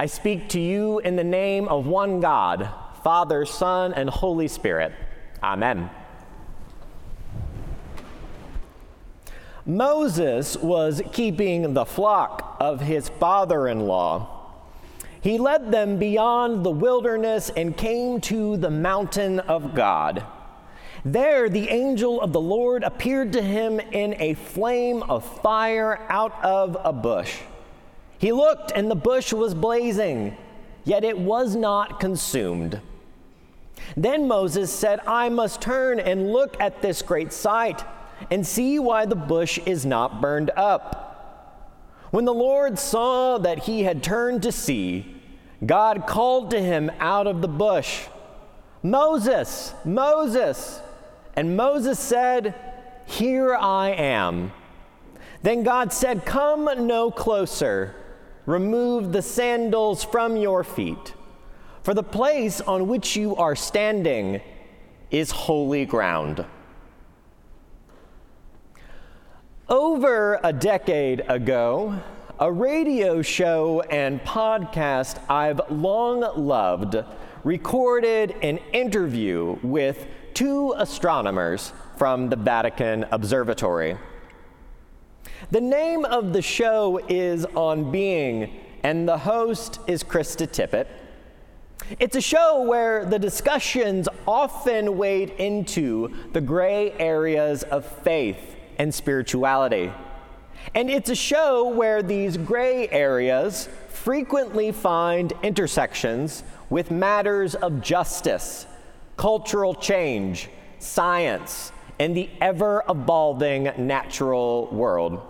I speak to you in the name of one God, Father, Son, and Holy Spirit. Amen. Moses was keeping the flock of his father in law. He led them beyond the wilderness and came to the mountain of God. There, the angel of the Lord appeared to him in a flame of fire out of a bush. He looked, and the bush was blazing, yet it was not consumed. Then Moses said, I must turn and look at this great sight and see why the bush is not burned up. When the Lord saw that he had turned to see, God called to him out of the bush, Moses, Moses. And Moses said, Here I am. Then God said, Come no closer. Remove the sandals from your feet, for the place on which you are standing is holy ground. Over a decade ago, a radio show and podcast I've long loved recorded an interview with two astronomers from the Vatican Observatory. The name of the show is On Being, and the host is Krista Tippett. It's a show where the discussions often wade into the gray areas of faith and spirituality. And it's a show where these gray areas frequently find intersections with matters of justice, cultural change, science, and the ever evolving natural world.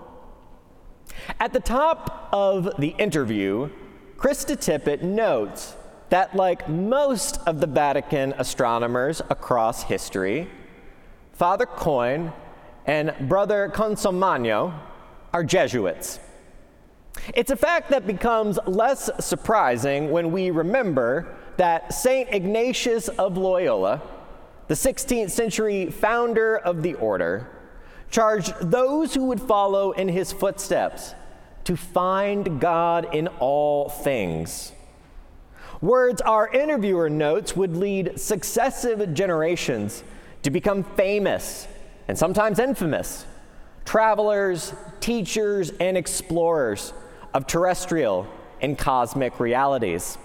At the top of the interview, Krista Tippett notes that, like most of the Vatican astronomers across history, Father Coyne and Brother Consolmagno are Jesuits. It's a fact that becomes less surprising when we remember that St. Ignatius of Loyola, the 16th century founder of the order, charged those who would follow in his footsteps to find God in all things. Words our interviewer notes would lead successive generations to become famous and sometimes infamous travelers, teachers, and explorers of terrestrial and cosmic realities.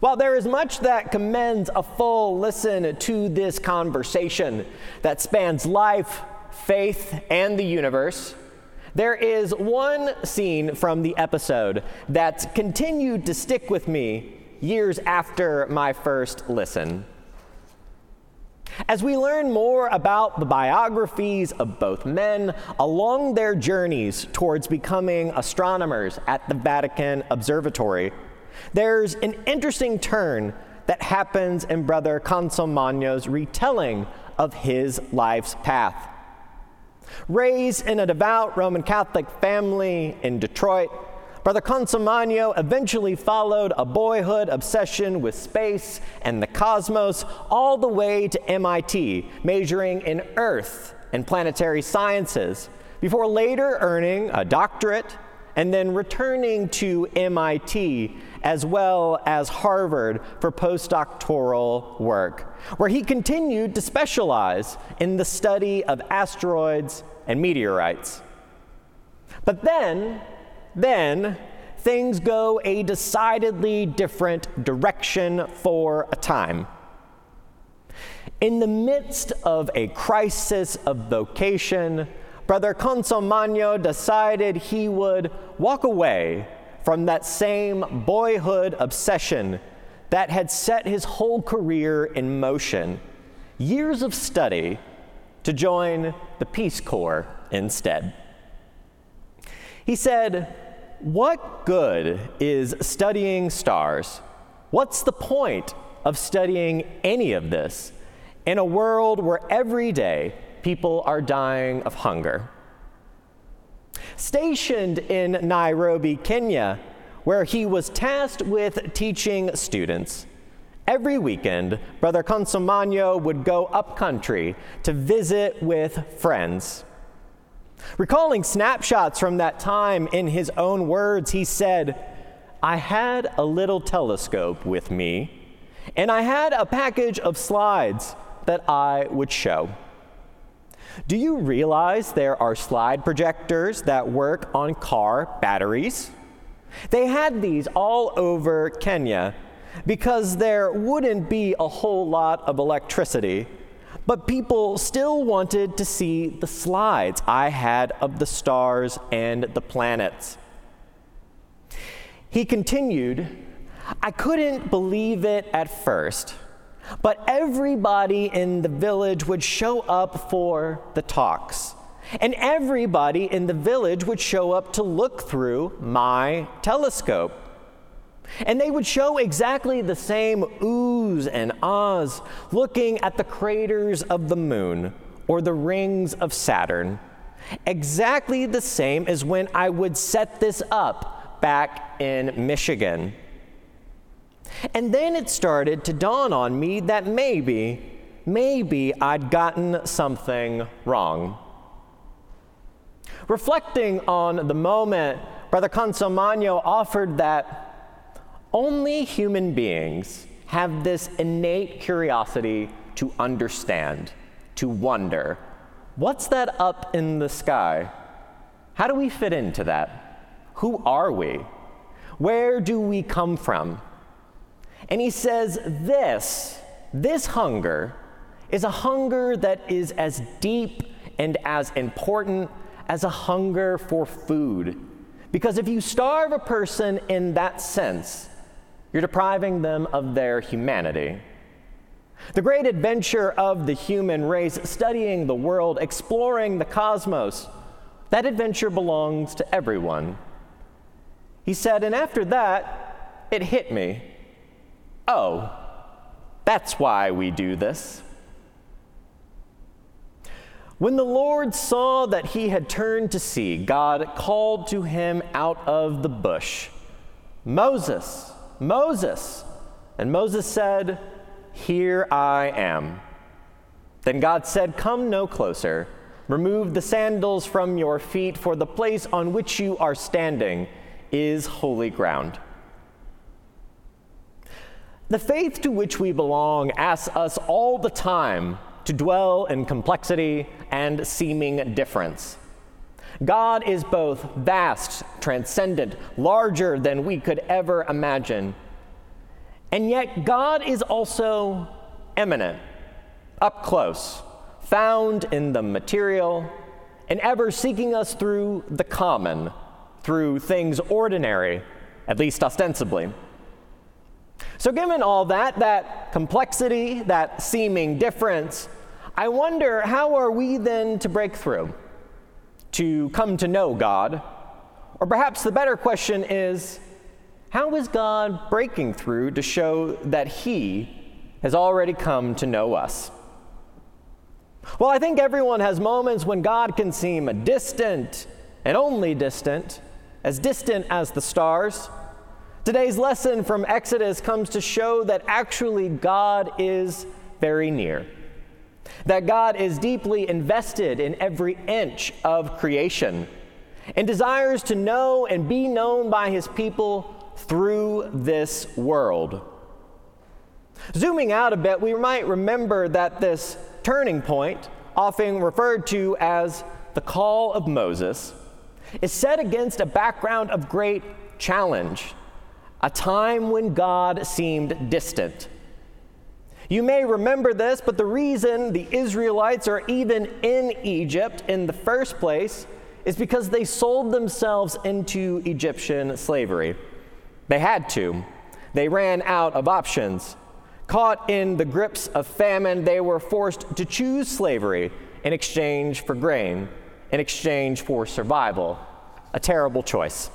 While there is much that commends a full listen to this conversation that spans life, faith, and the universe, there is one scene from the episode that's continued to stick with me years after my first listen. As we learn more about the biographies of both men along their journeys towards becoming astronomers at the Vatican Observatory, there's an interesting turn that happens in Brother Consolmagno's retelling of his life's path. Raised in a devout Roman Catholic family in Detroit, Brother Consolmagno eventually followed a boyhood obsession with space and the cosmos all the way to MIT, majoring in Earth and planetary sciences, before later earning a doctorate and then returning to MIT as well as Harvard for postdoctoral work, where he continued to specialize in the study of asteroids and meteorites. But then, then things go a decidedly different direction for a time. In the midst of a crisis of vocation, Brother Consolmagno decided he would walk away from that same boyhood obsession that had set his whole career in motion, years of study, to join the Peace Corps instead. He said, What good is studying stars? What's the point of studying any of this in a world where every day people are dying of hunger? Stationed in Nairobi, Kenya, where he was tasked with teaching students, Every weekend, Brother Consolmagno would go up country to visit with friends. Recalling snapshots from that time in his own words, he said, I had a little telescope with me, and I had a package of slides that I would show. Do you realize there are slide projectors that work on car batteries? They had these all over Kenya because there wouldn't be a whole lot of electricity, but people still wanted to see the slides I had of the stars and the planets. He continued, I couldn't believe it at first, but everybody in the village would show up for the talks. And everybody in the village would show up to look through my telescope. And they would show exactly the same oohs and ahs, looking at the craters of the moon or the rings of Saturn. Exactly the same as when I would set this up back in Michigan. And then it started to dawn on me that maybe, maybe I'd gotten something wrong. Reflecting on the moment, Brother Consolmagno offered that only human beings have this innate curiosity to understand, to wonder. What's that up in the sky? How do we fit into that? Who are we? Where do we come from? And he says, This, this hunger is a hunger that is as deep and as important as a hunger for food. Because if you starve a person in that sense, you're depriving them of their humanity. The great adventure of the human race, studying the world, exploring the cosmos, that adventure belongs to everyone. He said, and after that, it hit me. Oh, that's why we do this. When the Lord saw that he had turned to see, God called to him out of the bush, Moses, Moses. And Moses said, Here I am. Then God said, Come no closer. Remove the sandals from your feet, for the place on which you are standing is holy ground. The faith to which we belong asks us all the time to dwell in complexity and seeming difference. God is both vast, transcendent, larger than we could ever imagine. And yet, God is also immanent, up close, found in the material, and ever seeking us through the common, through things ordinary, at least ostensibly. So, given all that, that complexity, that seeming difference, I wonder how are we then to break through, to come to know God? Or perhaps the better question is how is God breaking through to show that He has already come to know us? Well, I think everyone has moments when God can seem distant and only distant, as distant as the stars. Today's lesson from Exodus comes to show that actually God is very near, that God is deeply invested in every inch of creation and desires to know and be known by his people through this world. Zooming out a bit, we might remember that this turning point, often referred to as the call of Moses, is set against a background of great challenge, a time when God seemed distant. You may remember this, but the reason the Israelites are even in Egypt in the first place is because they sold themselves into Egyptian slavery. They had to. They ran out of options. Caught in the grips of famine, they were forced to choose slavery in exchange for grain in exchange for survival. A terrible choice.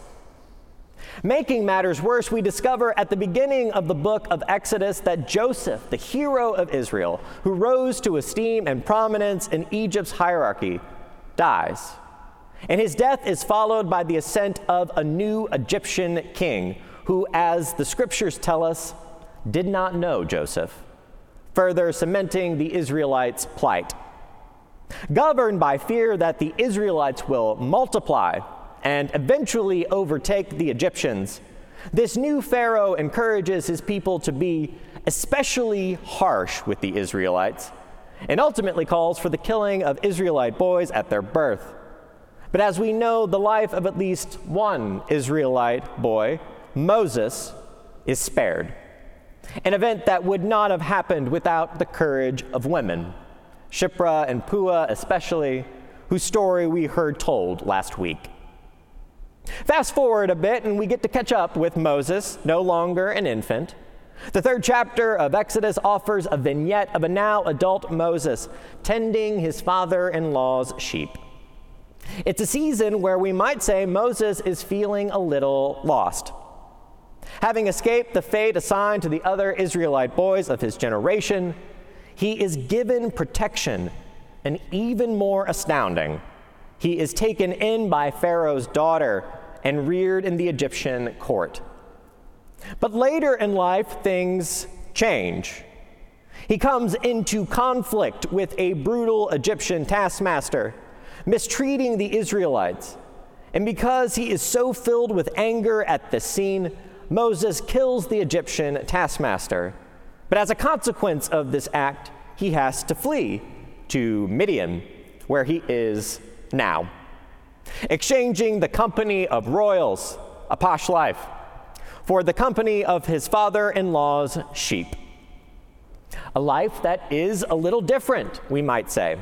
Making matters worse, we discover at the beginning of the book of Exodus that Joseph, the hero of Israel, who rose to esteem and prominence in Egypt's hierarchy, dies. And his death is followed by the ascent of a new Egyptian king who, as the scriptures tell us, did not know Joseph, further cementing the Israelites' plight governed by fear that the Israelites will multiply and eventually overtake the Egyptians. This new Pharaoh encourages his people to be especially harsh with the Israelites and ultimately calls for the killing of Israelite boys at their birth. But as we know, the life of at least one Israelite boy, Moses, is spared. An event that would not have happened without the courage of women, Shiphrah and Puah especially, whose story we heard told last week. Fast forward a bit, and we get to catch up with Moses, no longer an infant. The third chapter of Exodus offers a vignette of a now adult Moses tending his father in law's sheep. It's a season where we might say Moses is feeling a little lost. Having escaped the fate assigned to the other Israelite boys of his generation, he is given protection, and even more astounding, he is taken in by Pharaoh's daughter and reared in the Egyptian court. But later in life, things change. He comes into conflict with a brutal Egyptian taskmaster, mistreating the Israelites. And because he is so filled with anger at the scene, Moses kills the Egyptian taskmaster. But as a consequence of this act, he has to flee to Midian, where he is now, exchanging the company of royals, a posh life, for the company of his father in law's sheep. A life that is a little different, we might say,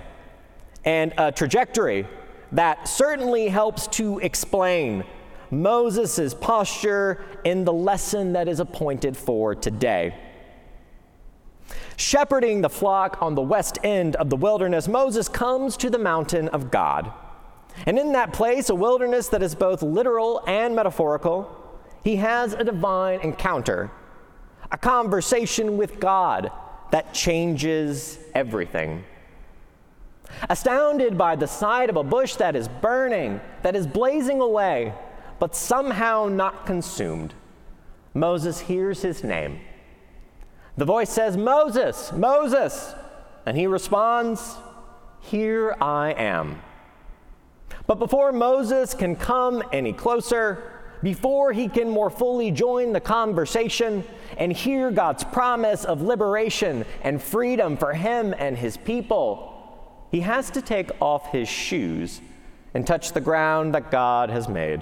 and a trajectory that certainly helps to explain Moses' posture in the lesson that is appointed for today. Shepherding the flock on the west end of the wilderness, Moses comes to the mountain of God. And in that place, a wilderness that is both literal and metaphorical, he has a divine encounter, a conversation with God that changes everything. Astounded by the sight of a bush that is burning, that is blazing away, but somehow not consumed, Moses hears his name. The voice says, Moses, Moses. And he responds, Here I am. But before Moses can come any closer, before he can more fully join the conversation and hear God's promise of liberation and freedom for him and his people, he has to take off his shoes and touch the ground that God has made.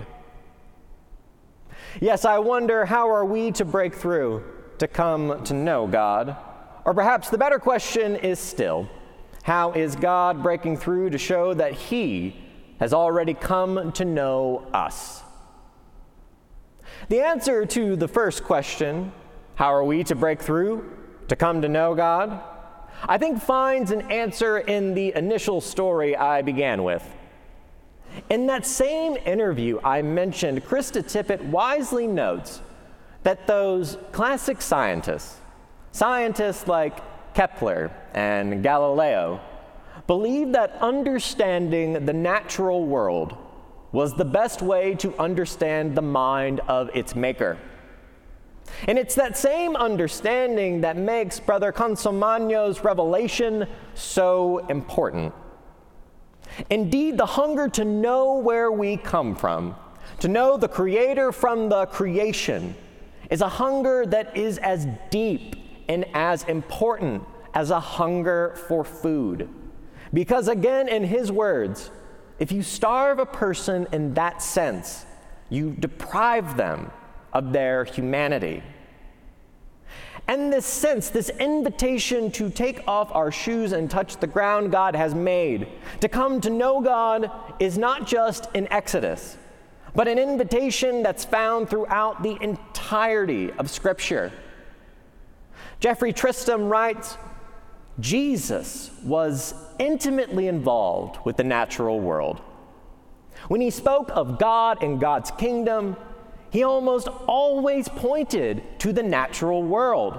Yes, I wonder how are we to break through to come to know God? Or perhaps the better question is still how is God breaking through to show that He has already come to know us? The answer to the first question, how are we to break through to come to know God? I think finds an answer in the initial story I began with. In that same interview I mentioned, Krista Tippett wisely notes that those classic scientists, scientists like Kepler and Galileo, believed that understanding the natural world was the best way to understand the mind of its maker. And it's that same understanding that makes Brother Consolmagno's revelation so important. Indeed, the hunger to know where we come from, to know the Creator from the creation, is a hunger that is as deep and as important as a hunger for food. Because, again, in his words, if you starve a person in that sense, you deprive them of their humanity. And this sense, this invitation to take off our shoes and touch the ground God has made, to come to know God, is not just in Exodus but an invitation that's found throughout the entirety of Scripture. Geoffrey Tristram writes Jesus was intimately involved with the natural world. When he spoke of God and God's kingdom, he almost always pointed to the natural world.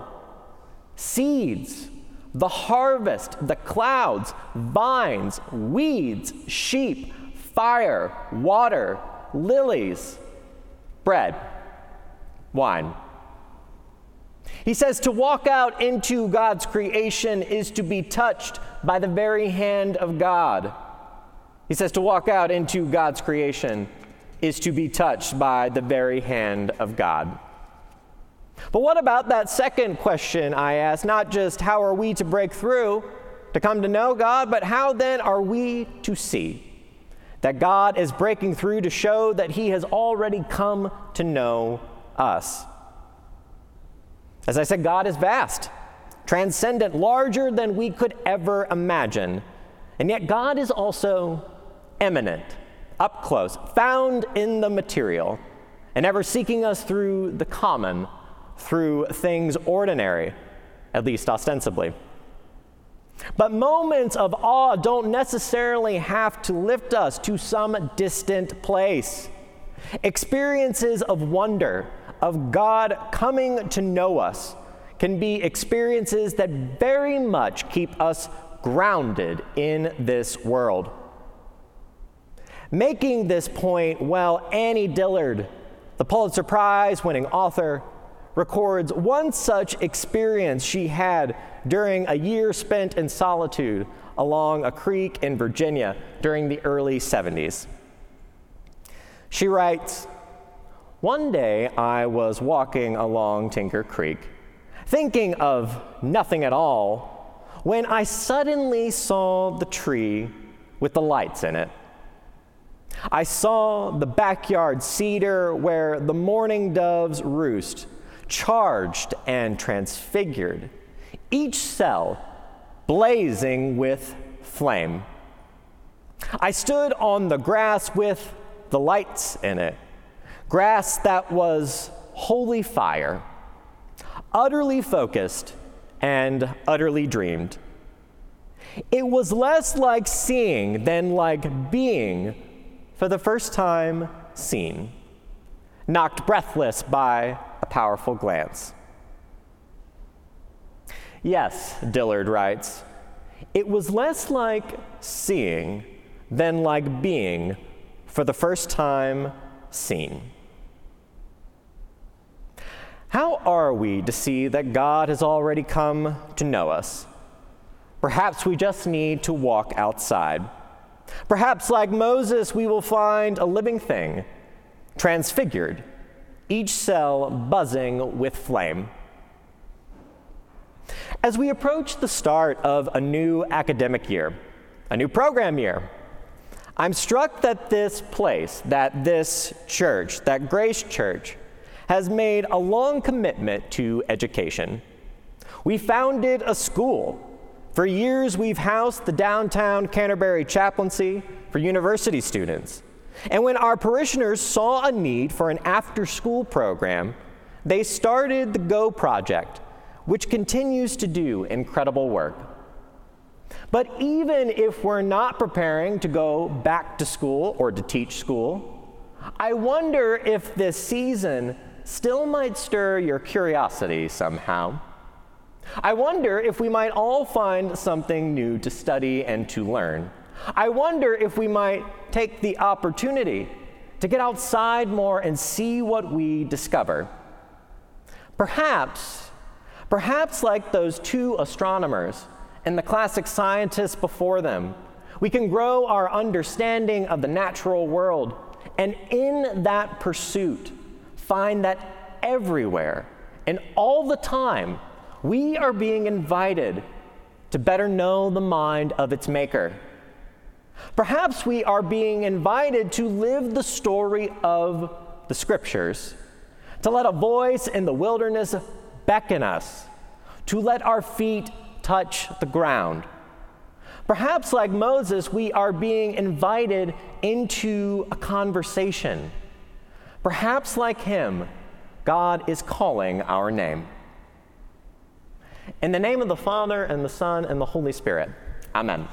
Seeds, the harvest, the clouds, vines, weeds, sheep, fire, water, lilies, bread, wine. He says to walk out into God's creation is to be touched by the very hand of God. He says to walk out into God's creation is to be touched by the very hand of God. But what about that second question I asked? Not just how are we to break through to come to know God, but how then are we to see that God is breaking through to show that He has already come to know us? As I said, God is vast, transcendent, larger than we could ever imagine. And yet, God is also immanent, up close, found in the material, and ever seeking us through the common through things ordinary, at least ostensibly. But moments of awe don't necessarily have to lift us to some distant place. Experiences of wonder, of God coming to know us, can be experiences that very much keep us grounded in this world. Making this point, well, Annie Dillard, the Pulitzer Prize winning author, records one such experience she had during a year spent in solitude along a creek in Virginia during the early 70s. She writes, One day I was walking along Tinker Creek, thinking of nothing at all, when I suddenly saw the tree with the lights in it. I saw the backyard cedar where the mourning doves roost charged and transfigured, each cell blazing with flame. I stood on the grass with the lights in it, grass that was holy fire, utterly focused and utterly dreamed. It was less like seeing than like being for the first time seen, knocked breathless by a powerful glance. Yes, Dillard writes, it was less like seeing than like being for the first time seen. How are we to see that God has already come to know us? Perhaps we just need to walk outside. Perhaps, like Moses, we will find a living thing, transfigured each cell buzzing with flame. As we approach the start of a new academic year, a new program year, I'm struck that this place, that this church, that Grace Church, has made a long commitment to education. We founded a school. For years, we've housed the downtown Canterbury chaplaincy for university students. And when our parishioners saw a need for an after school program, they started the Go Project, which continues to do incredible work. But even if we're not preparing to go back to school or to teach school, I wonder if this season still might stir your curiosity somehow. I wonder if we might all find something new to study and to learn. I wonder if we might take the opportunity to get outside more and see what we discover. Perhaps, perhaps like those two astronomers and the classic scientists before them, we can grow our understanding of the natural world and in that pursuit find that everywhere and all the time we are being invited to better know the mind of its maker. Perhaps we are being invited to live the story of the scriptures, to let a voice in the wilderness beckon us, to let our feet touch the ground. Perhaps, like Moses, we are being invited into a conversation. Perhaps, like him, God is calling our name. In the name of the Father, and the Son, and the Holy Spirit, Amen.